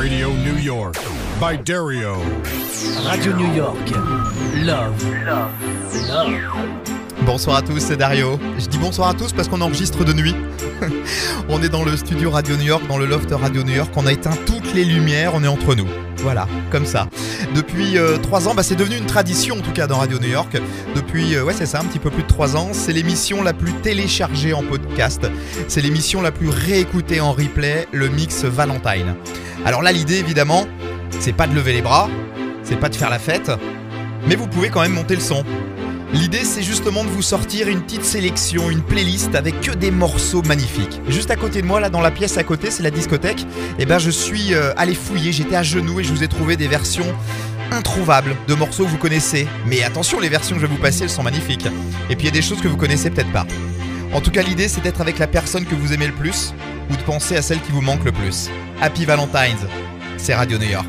Radio New York by Dario. Radio New York. Love. Love. Bonsoir à tous, c'est Dario. Je dis bonsoir à tous parce qu'on enregistre de nuit. on est dans le studio Radio New York, dans le loft Radio New York. On a éteint toutes les lumières, on est entre nous. Voilà, comme ça. Depuis euh, trois ans, bah, c'est devenu une tradition en tout cas dans Radio New York. Depuis, euh, ouais, c'est ça, un petit peu plus de trois ans. C'est l'émission la plus téléchargée en podcast. C'est l'émission la plus réécoutée en replay, le mix Valentine. Alors là, l'idée évidemment, c'est pas de lever les bras, c'est pas de faire la fête, mais vous pouvez quand même monter le son. L'idée, c'est justement de vous sortir une petite sélection, une playlist avec que des morceaux magnifiques. Juste à côté de moi, là, dans la pièce à côté, c'est la discothèque. Et ben, je suis euh, allé fouiller, j'étais à genoux et je vous ai trouvé des versions introuvables de morceaux que vous connaissez. Mais attention, les versions que je vais vous passer, elles sont magnifiques. Et puis, il y a des choses que vous connaissez peut-être pas. En tout cas, l'idée, c'est d'être avec la personne que vous aimez le plus ou de penser à celle qui vous manque le plus. Happy Valentine's, c'est Radio New York.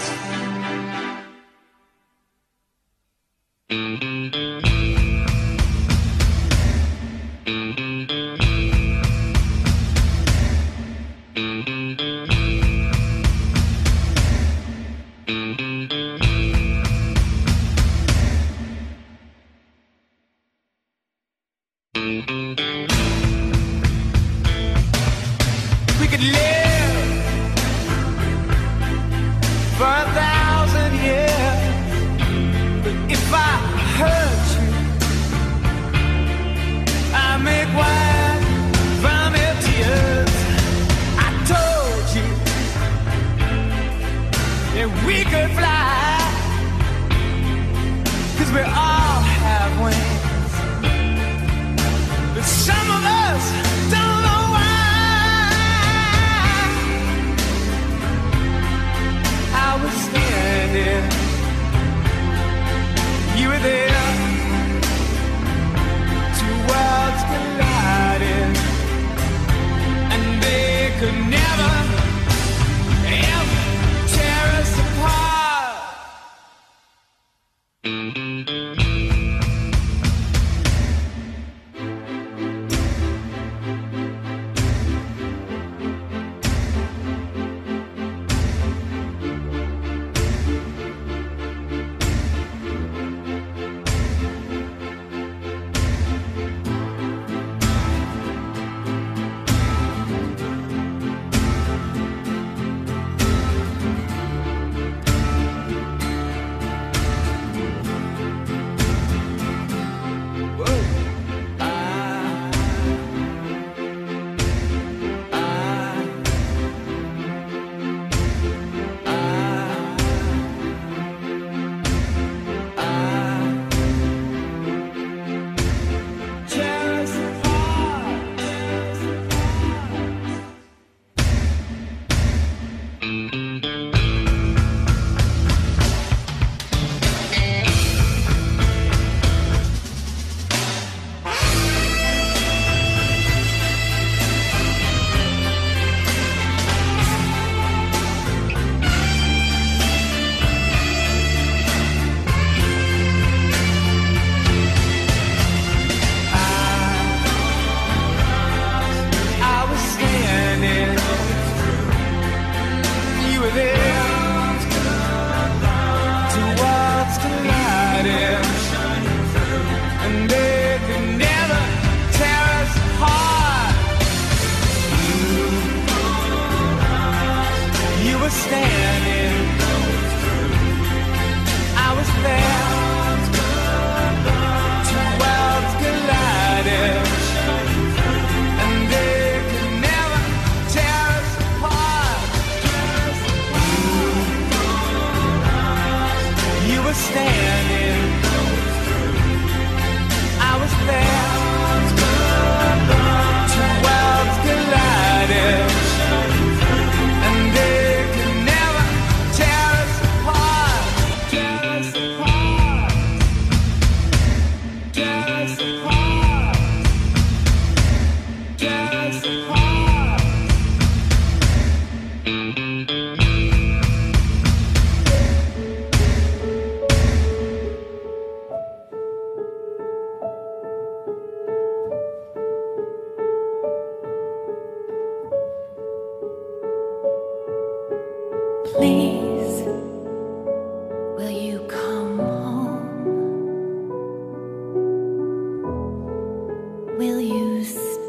We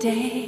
stay.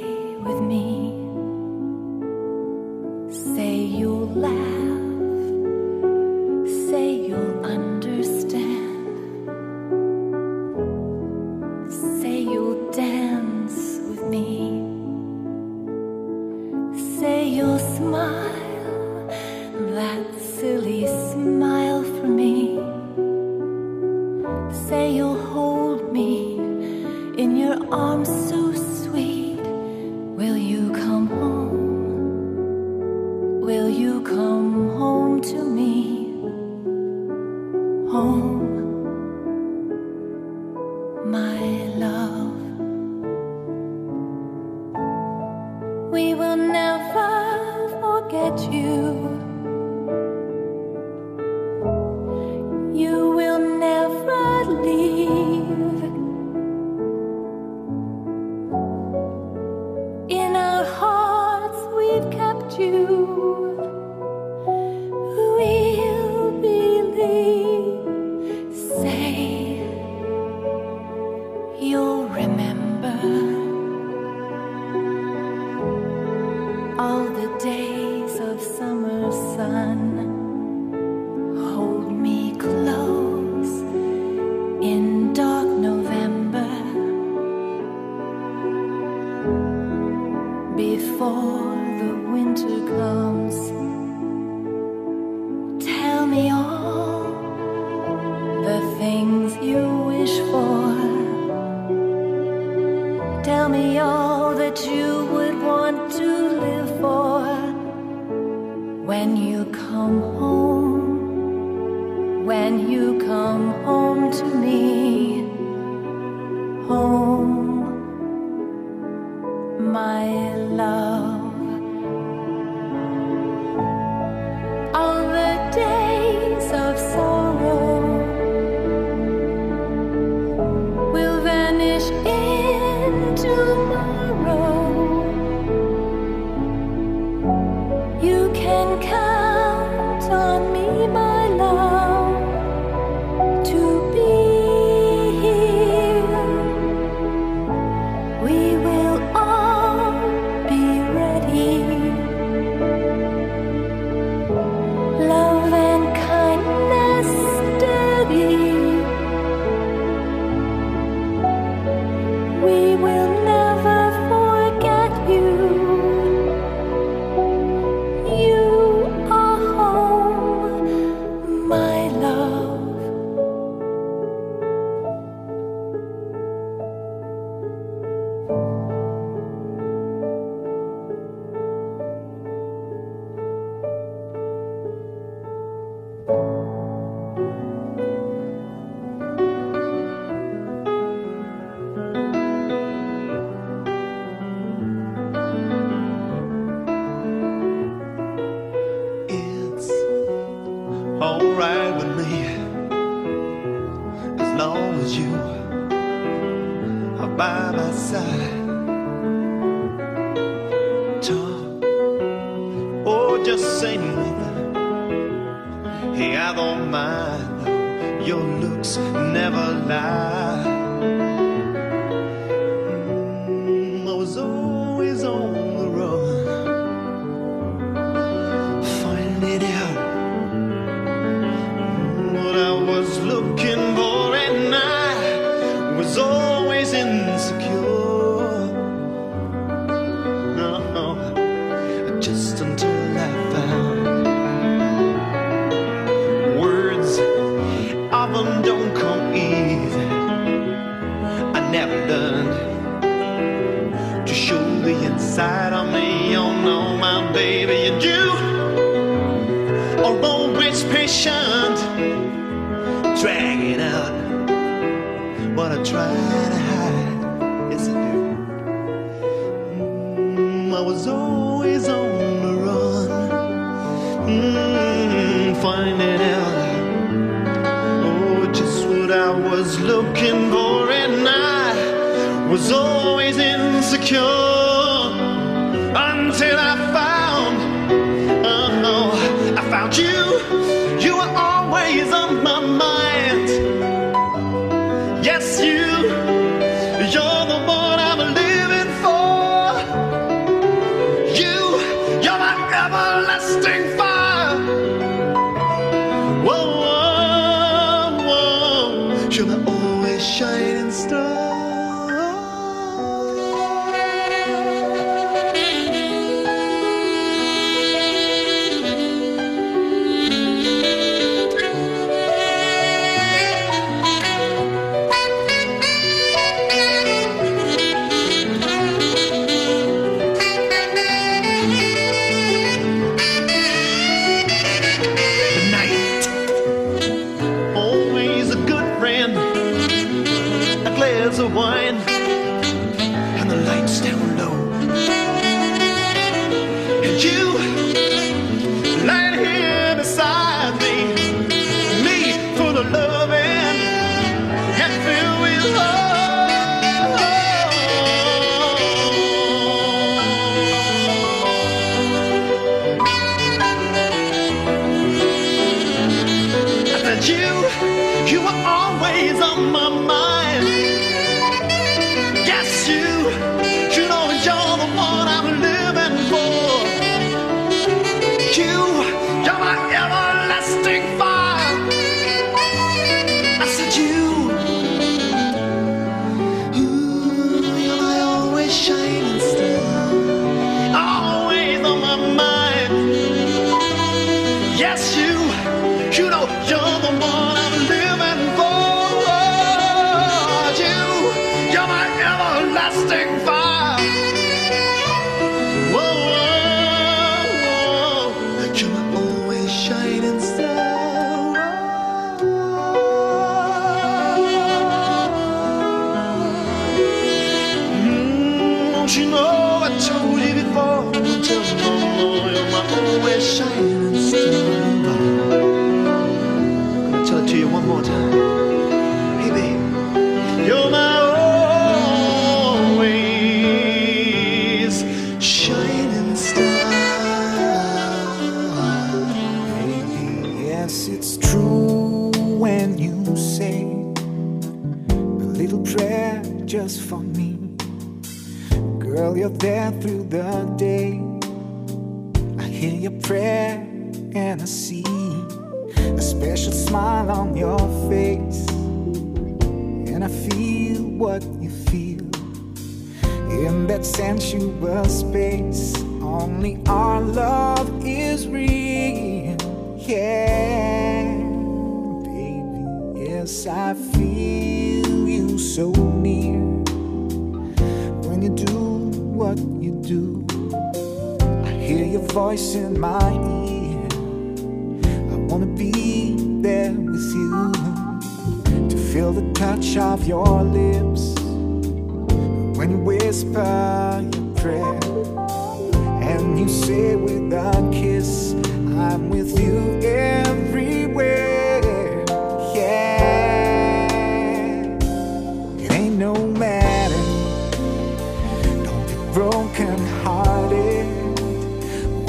Broken hearted.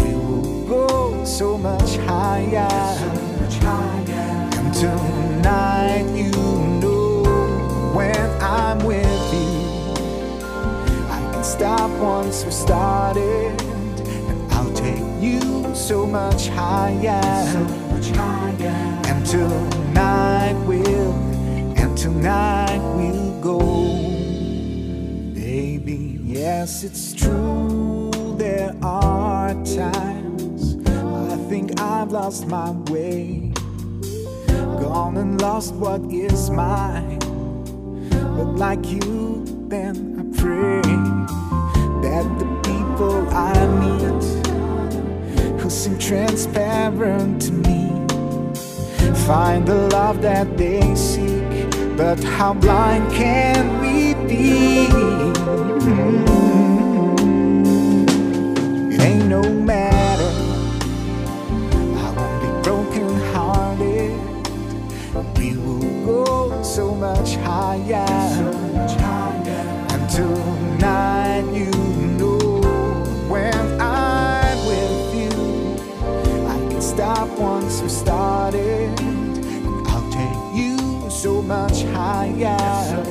We will go so much higher. So much higher. And tonight, you know, when I'm with you, I can stop once we started, and I'll take you so much higher. So much higher. And tonight we'll, and tonight we'll go. Yes, it's true. There are times I think I've lost my way, gone and lost what is mine. But like you, then I pray that the people I meet who seem transparent to me find the love that they seek. But how blind can we be? Hmm. It ain't no matter. I won't be broken hearted. We will go so much higher. Tonight, you know, when I'm with you, I can stop once we started. Much higher.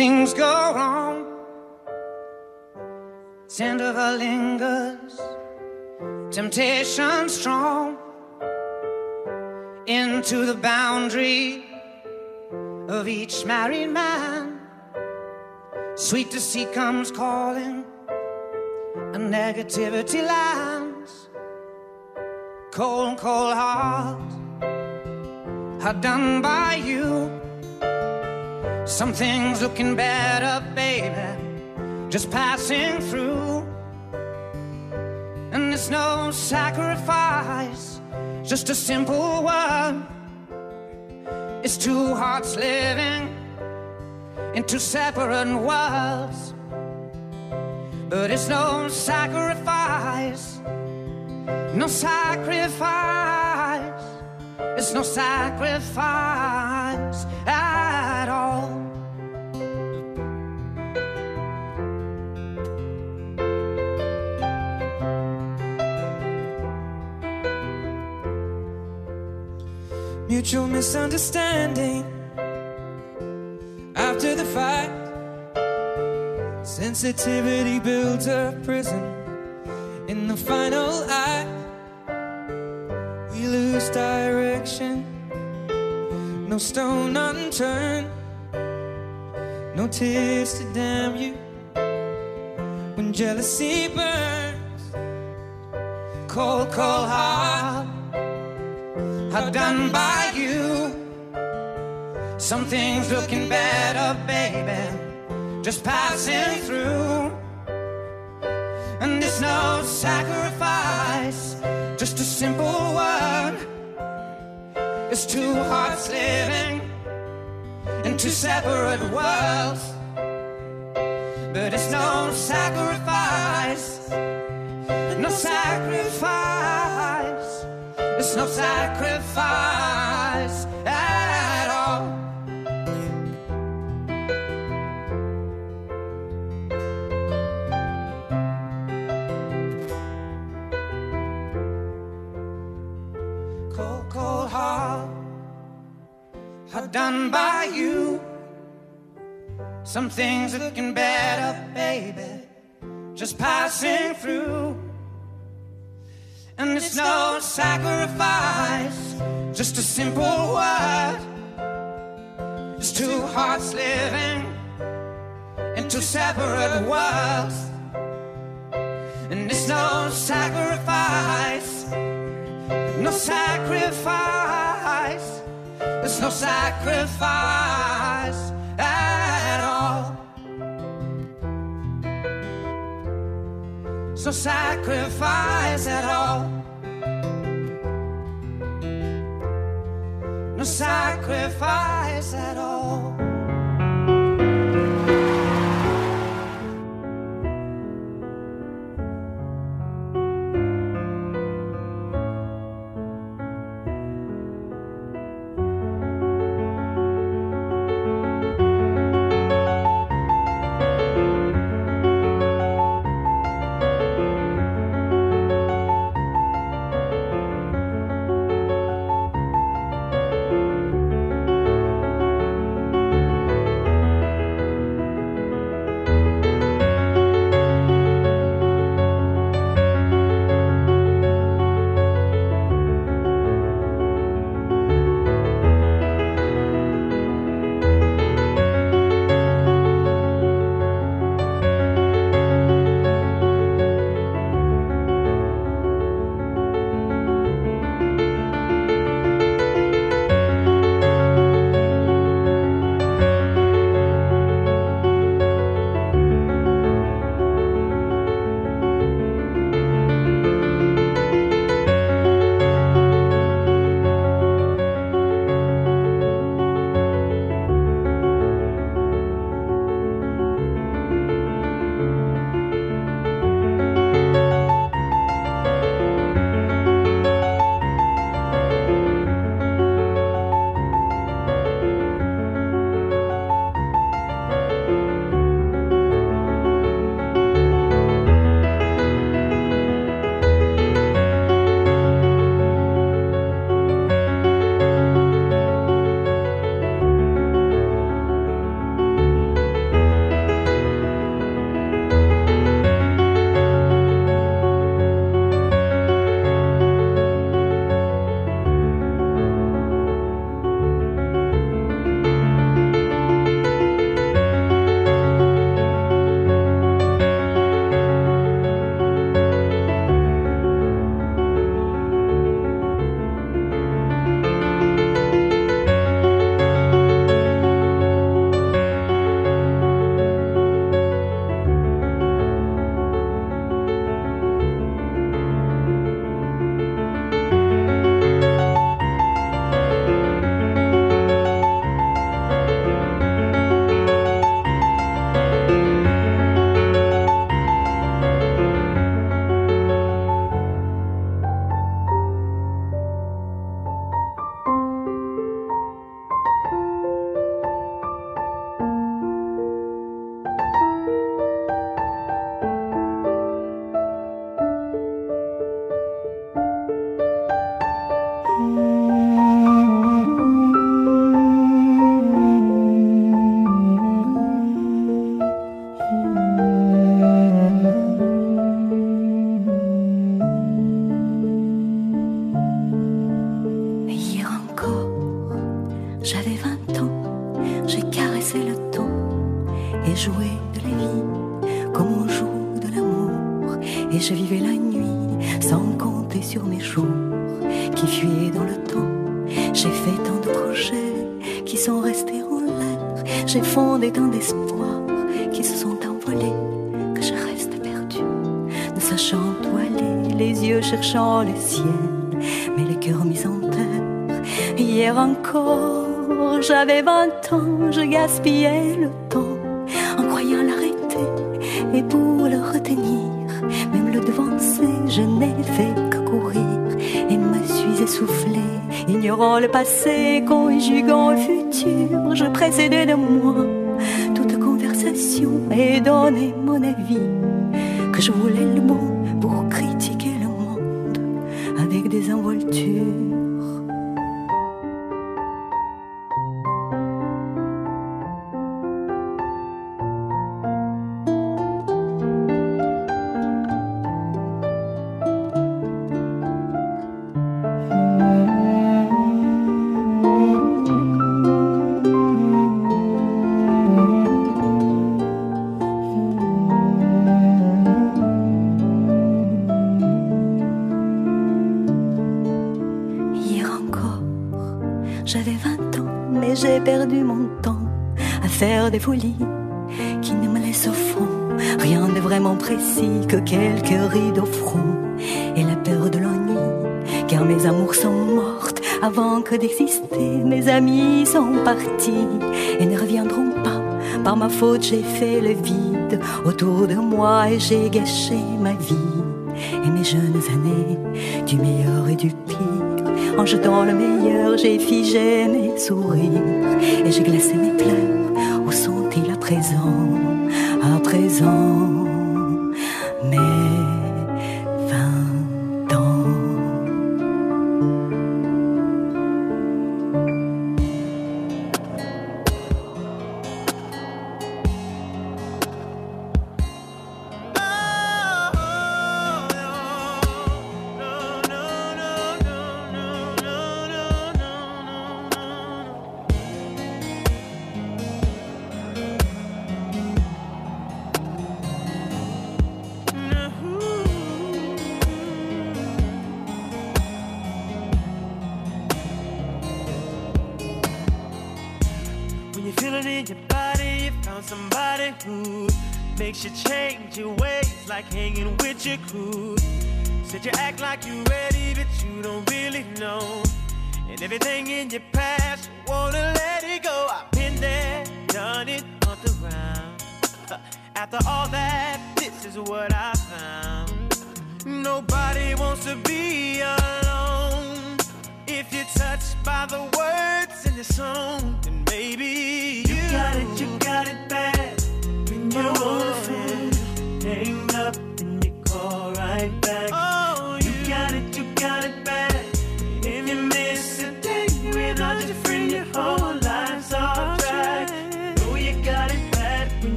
Things go wrong. Her lingers, temptation strong into the boundary of each married man. Sweet deceit comes calling, and negativity lands. Cold, cold heart, hard done by you. Some things looking better, baby, just passing through. And it's no sacrifice, just a simple one. It's two hearts living in two separate worlds. But it's no sacrifice, no sacrifice. It's no sacrifice at all. Mutual misunderstanding after the fight. Sensitivity builds a prison in the final act. We lose direction, no stone unturned, no tears to damn you when jealousy burns. Cold, cold heart, hard done by you. Some things looking better, baby, just passing through. And it's no sacrifice, just a simple word. It's two hearts living in two separate worlds. But it's no sacrifice, no sacrifice. It's no sacrifice done by you. Some things looking better, baby, just passing through. And it's no sacrifice, just a simple word. It's two hearts living in two separate worlds. And it's no sacrifice, no sacrifice. It's no sacrifice at all. It's no sacrifice at all. No sacrifice at all. J'avais 20 ans, je gaspillais le temps en croyant l'arrêter et pour le retenir, même le devancer, je n'ai fait que courir et me suis essoufflée, ignorant le passé, conjuguant le futur, je précédais de moi toute conversation et donnais mon avis, que je voulais le bon pour critiquer le monde avec des involtures. Quelques rides au front et la peur de l'ennui, car mes amours sont mortes avant que d'exister. Mes amis sont partis et ne reviendront pas. Par ma faute, j'ai fait le vide autour de moi et j'ai gâché ma vie et mes jeunes années du meilleur et du pire. En jetant le meilleur, j'ai figé mes sourires et j'ai glacé mes pleurs. Où sont-ils à présent? À présent,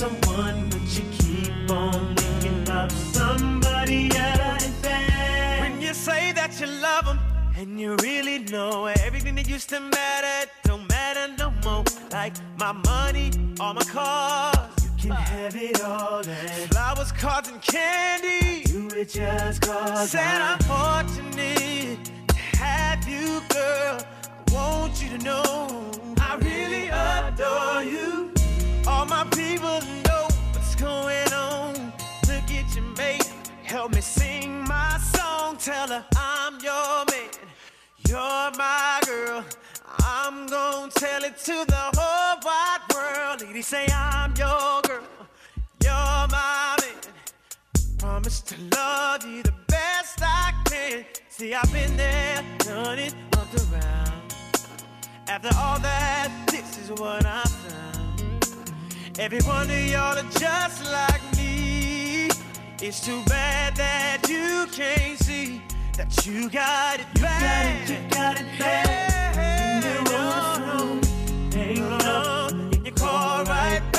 someone, but you keep on thinking about somebody else. When you say that you love them, and you really know everything that used to matter don't matter no more. Like my money, all my cars. You can have it all and flowers, cards, and candy. You it just cause Said I'm fortunate to have you, girl. I want you to know I really adore you. All my people know what's going on. Look at your mate, help me sing my song. Tell her I'm your man, you're my girl. I'm gonna tell it to the whole wide world. Lady, say I'm your girl, you're my man. Promise to love you the best I can. See, I've been there, done it, looked around. After all that, this is what I found. Every one of y'all are just like me. It's too bad that you can't see that you got it bad. You got it, you got it bad. Yeah, no, no, hang up, and you call right back. You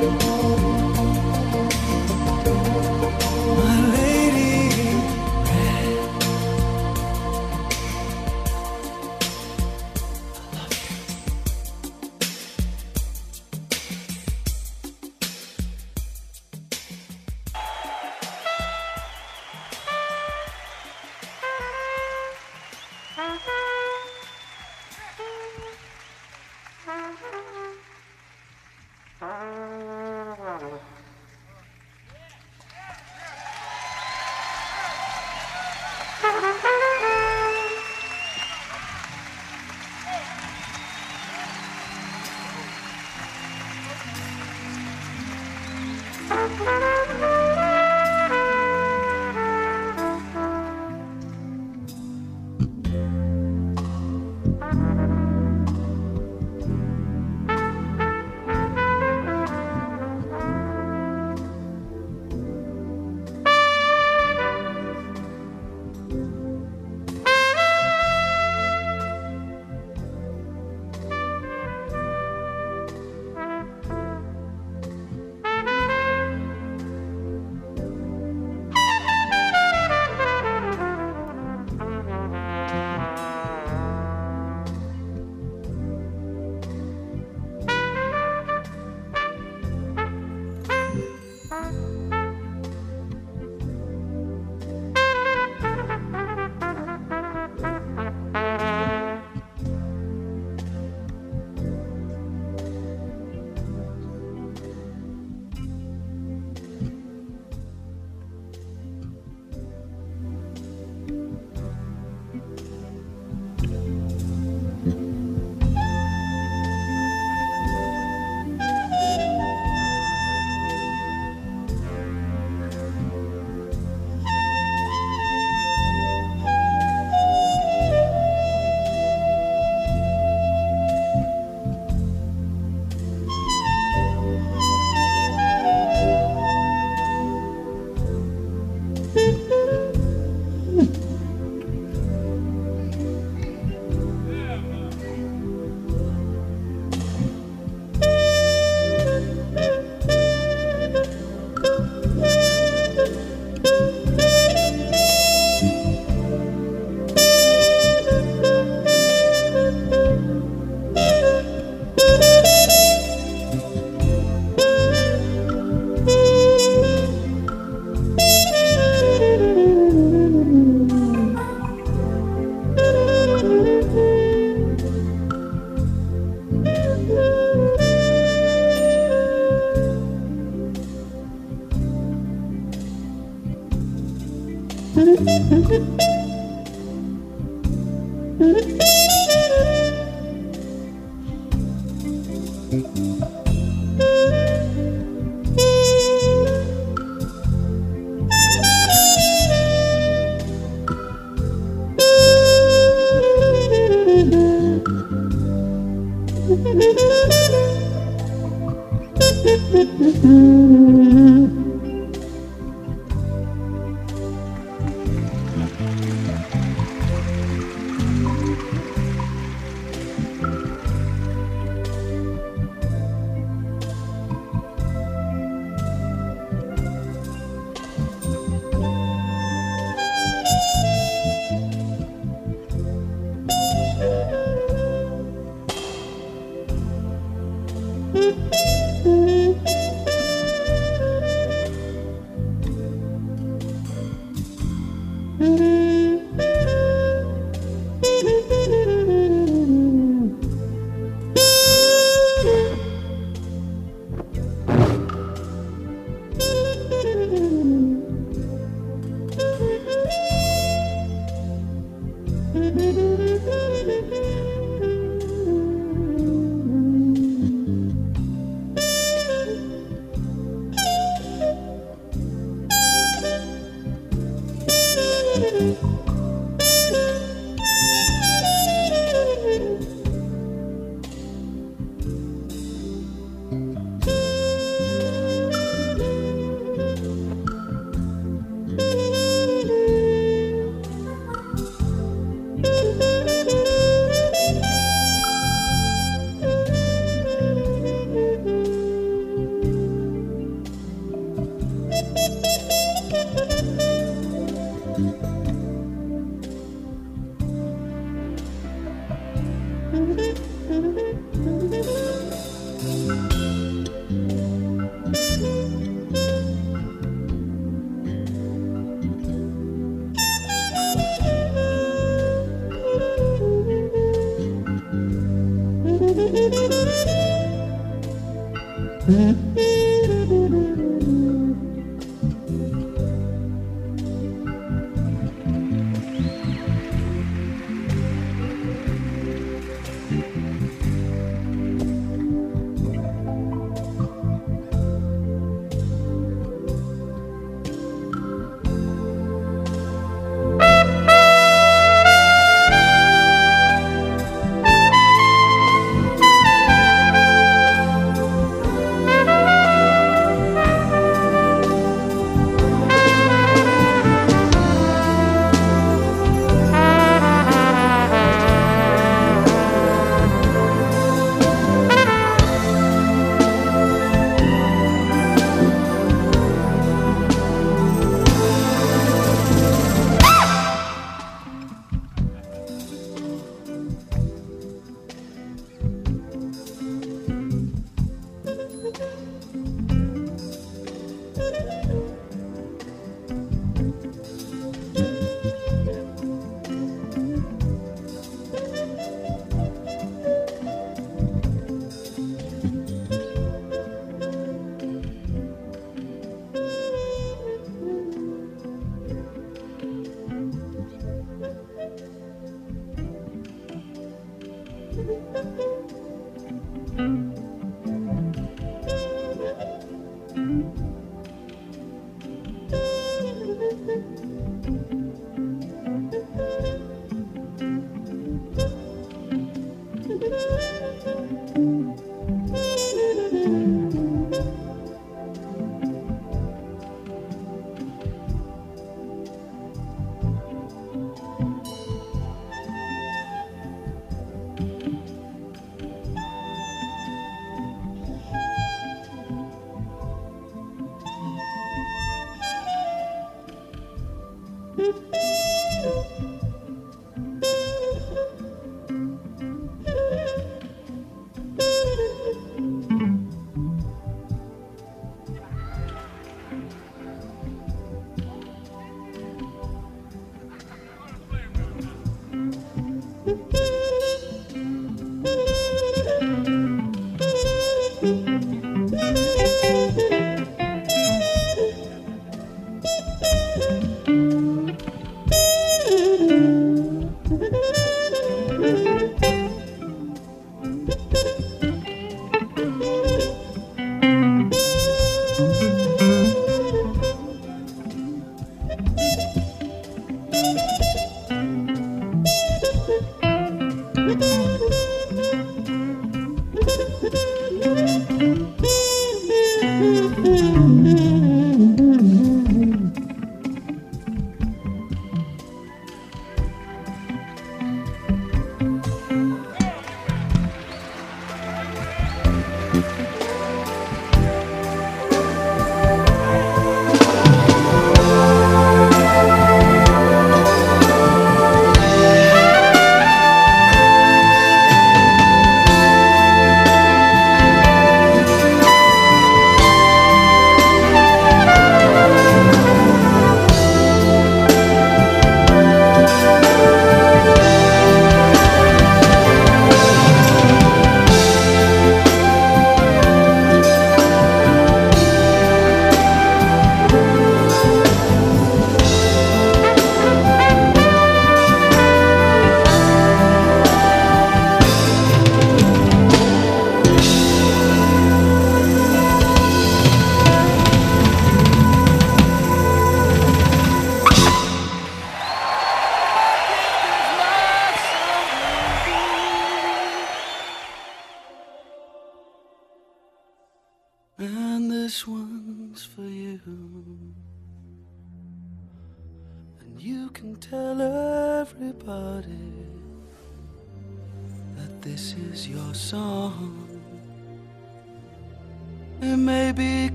red. My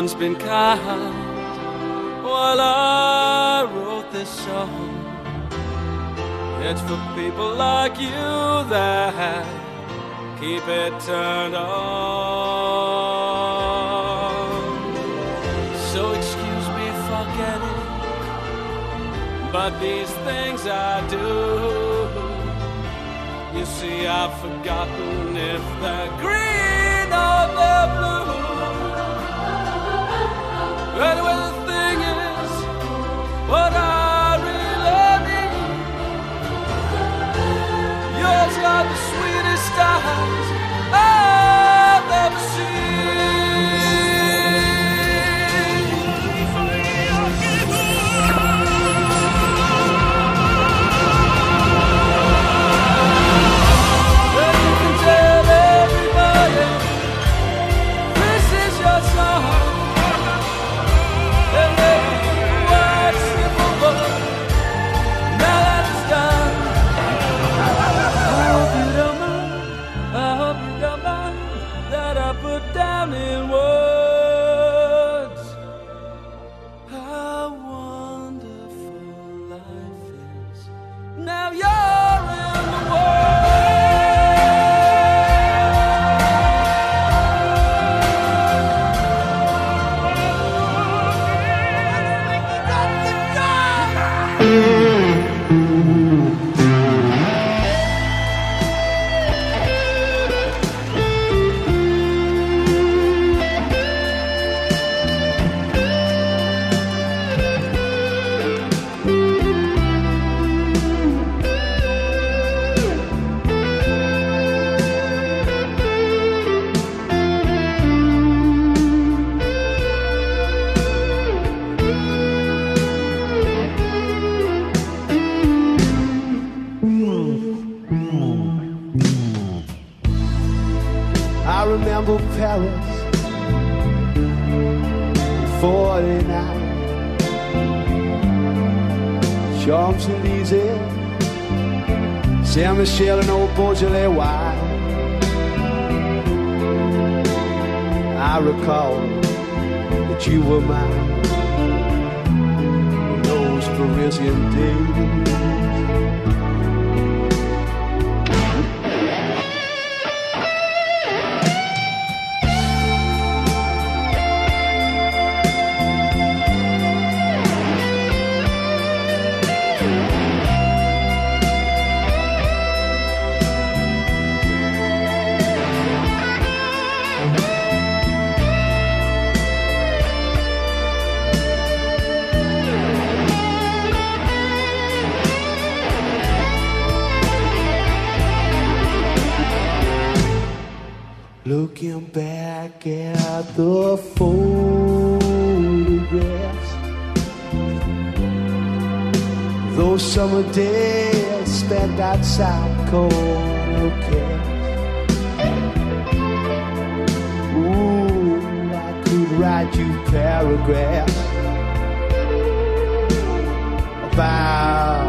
one's been eyes are the sweetest eyes I've ever seen. South Caucus. Ooh, I could write you paragraphs about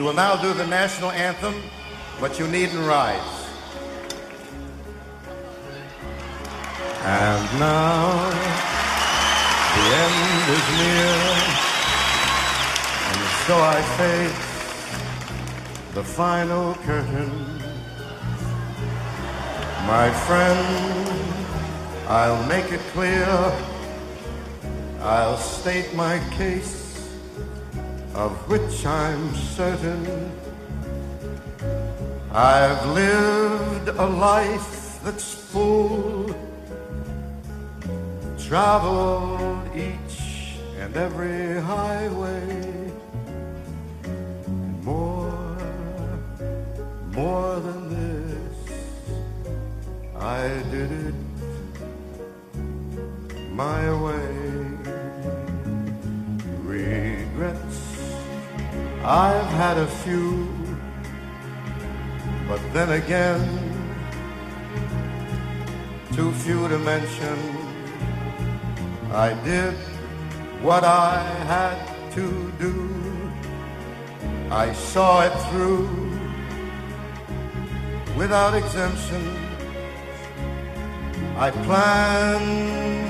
We will now do the national anthem, but you needn't rise. And now the end is near, and so I face the final curtain. My friend, I'll make it clear. I'll state my case, of which I'm certain. I've lived a life that's full, traveled each and every highway, and more, more than this. I did it my way. Regrets, I've had a few, but then again, too few to mention. I did what I had to do. I saw it through without exemption. I planned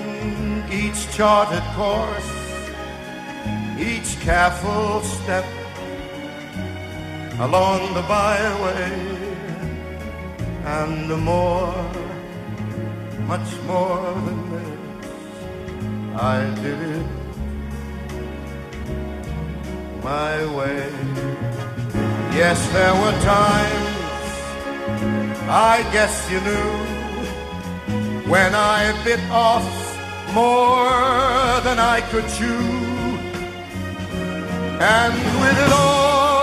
each charted course, each careful step along the byway, and more, much more than this, I did it my way. Yes, there were times, I guess you knew, when I bit off more than I could chew, and with it all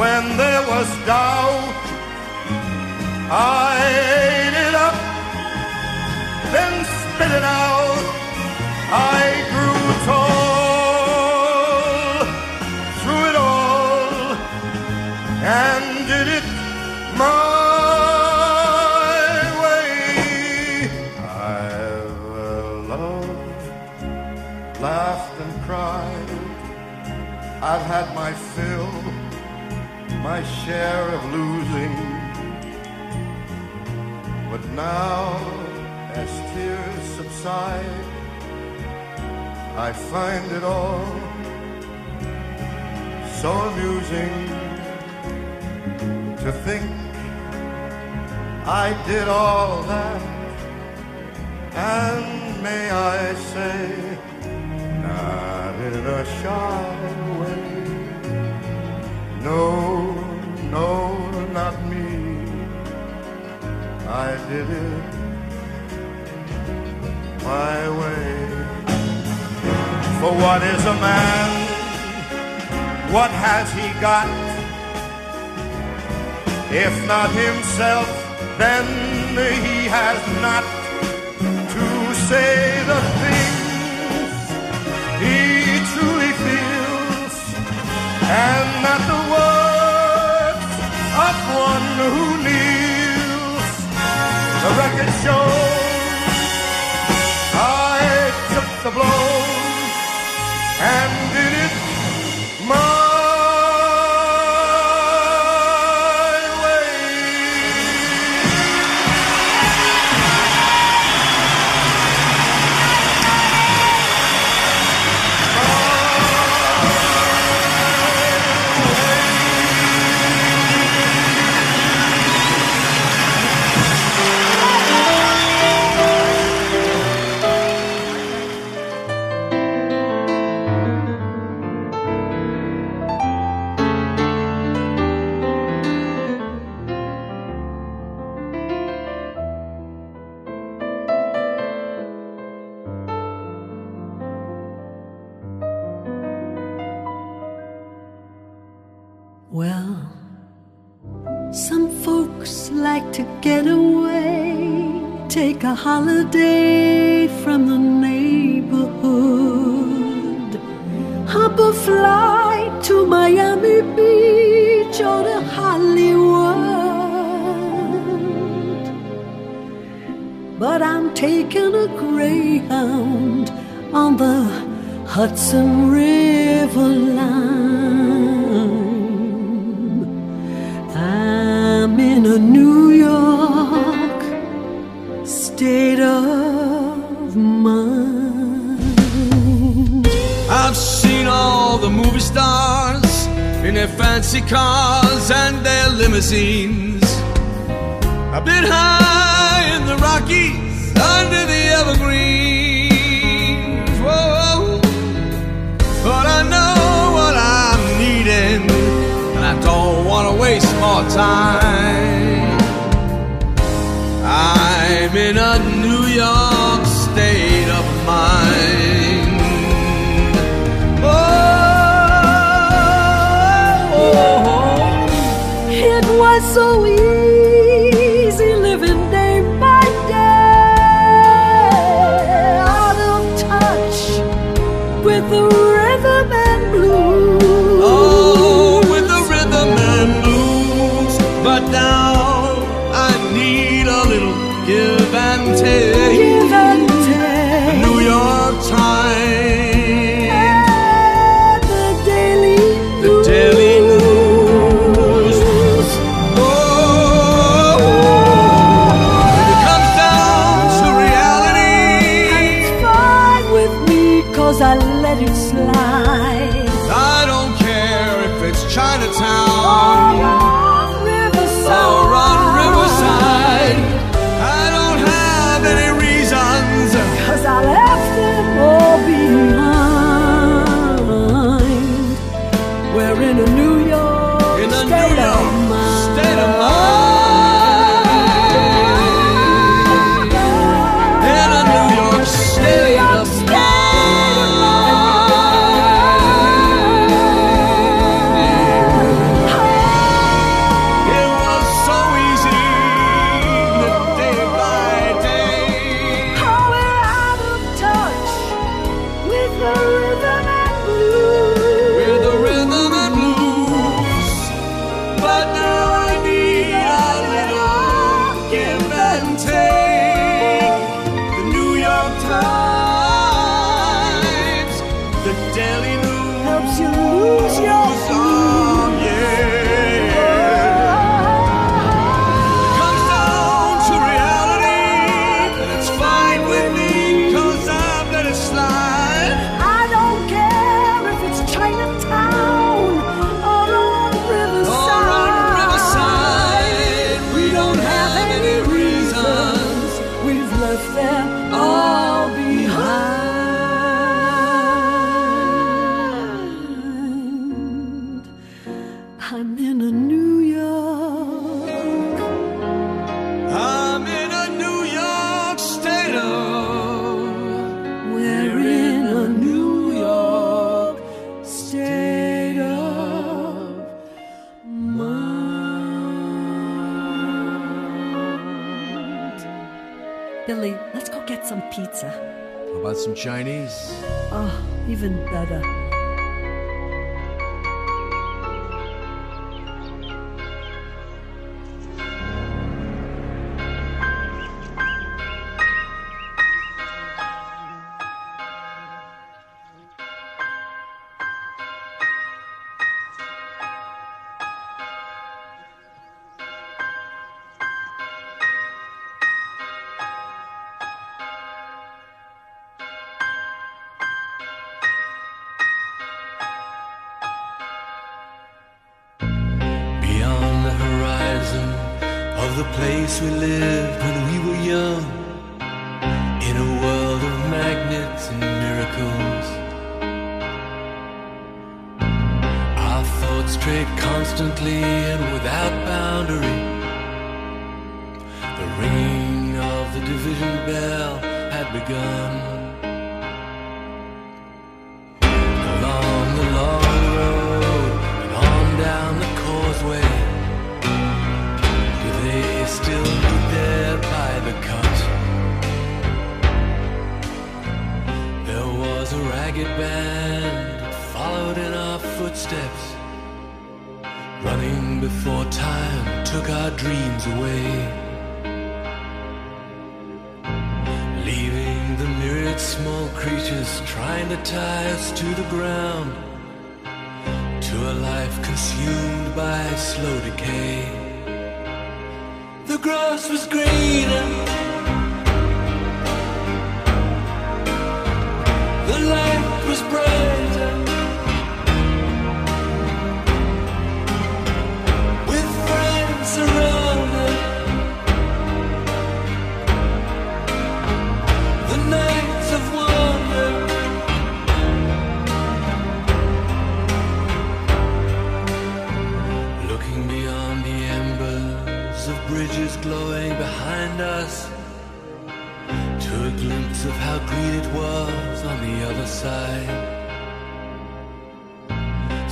when there was doubt. I ate it up, then spit it out. I grew tall. fancy cars and their limousines. A bit high in the Rockies, under the evergreens. Whoa, but I know what I'm needing, and I don't want to waste more time. I'm in a some Chinese? Ah, oh, even better.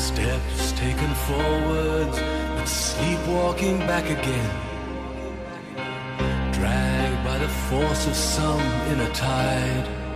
Steps taken forwards, but sleepwalking back again. Dragged by the force of some inner tide.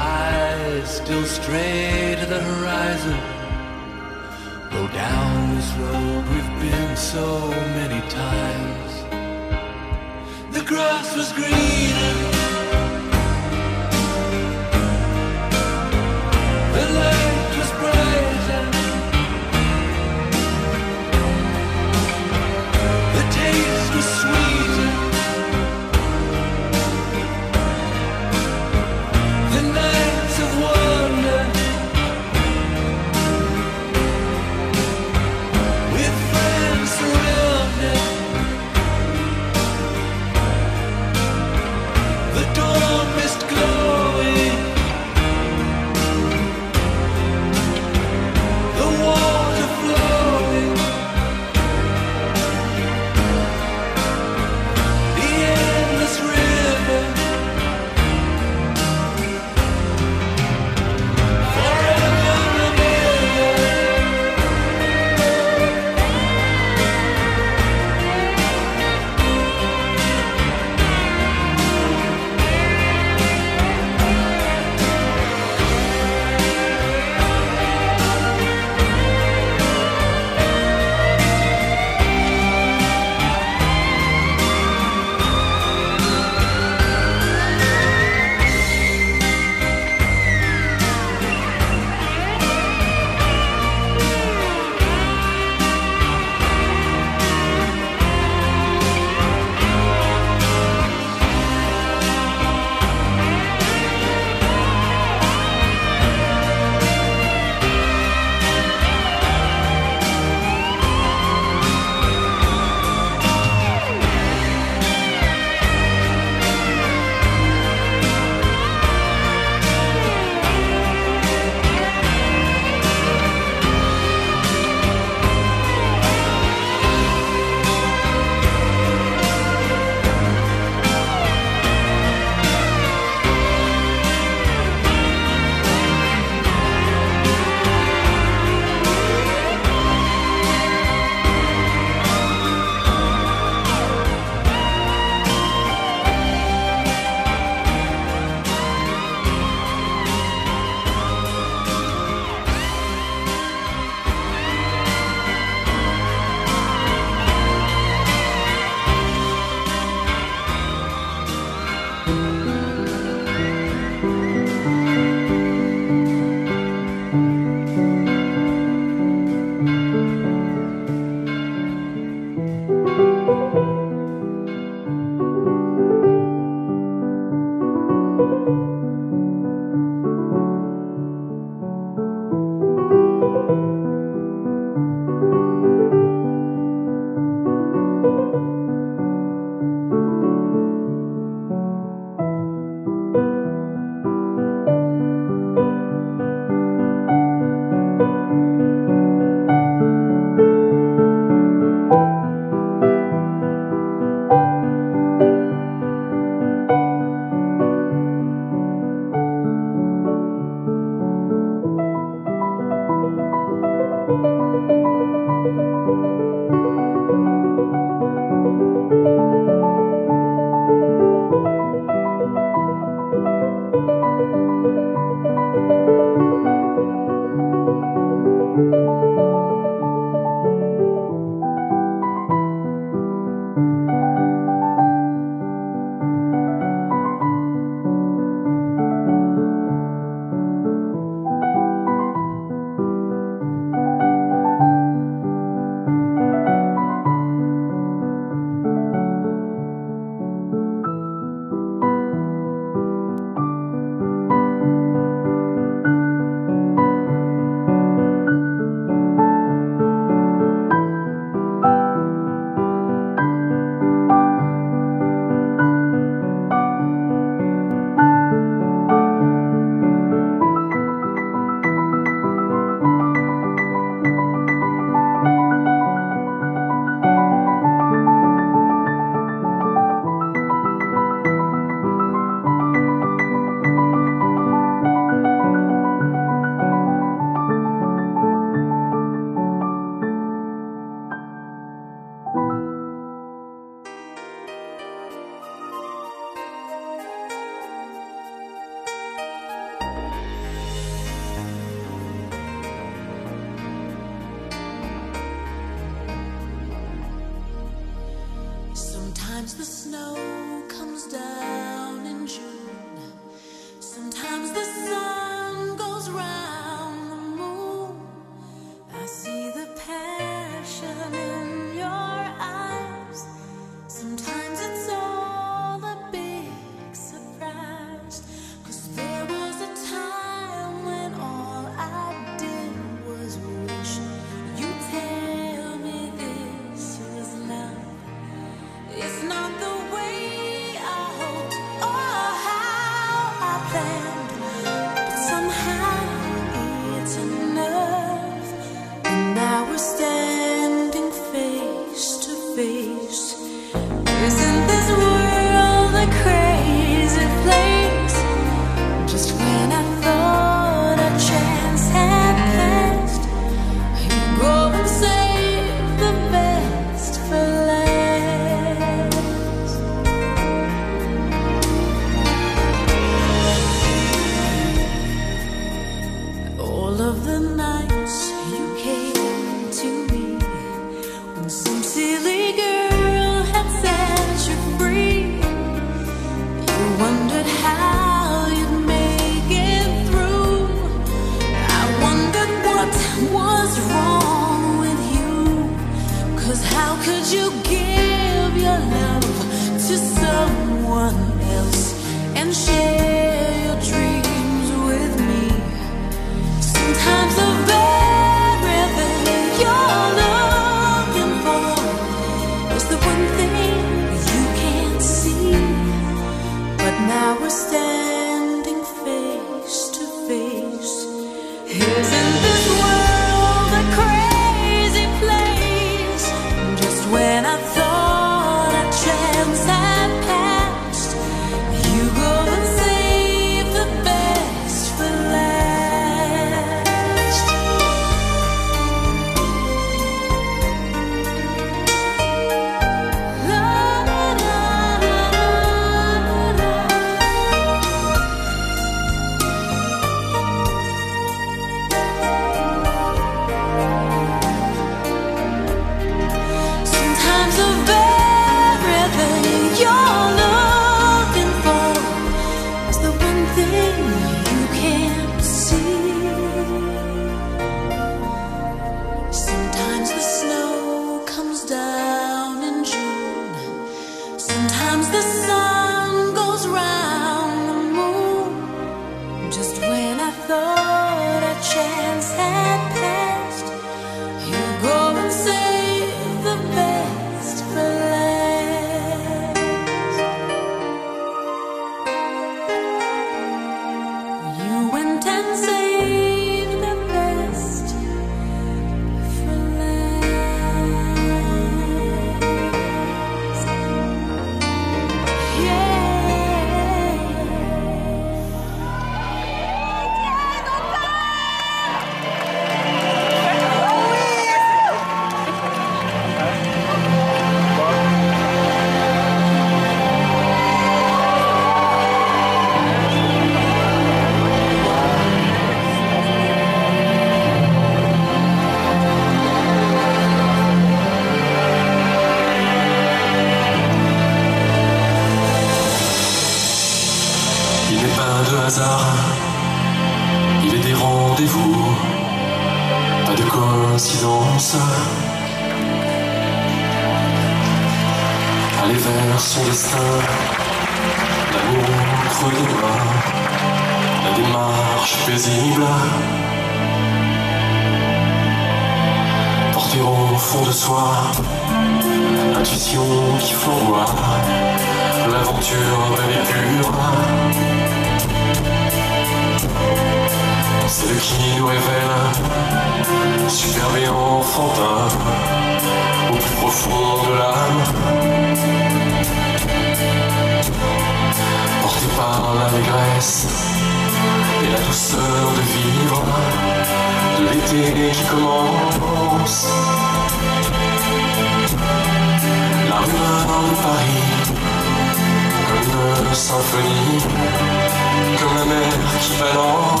Mer qui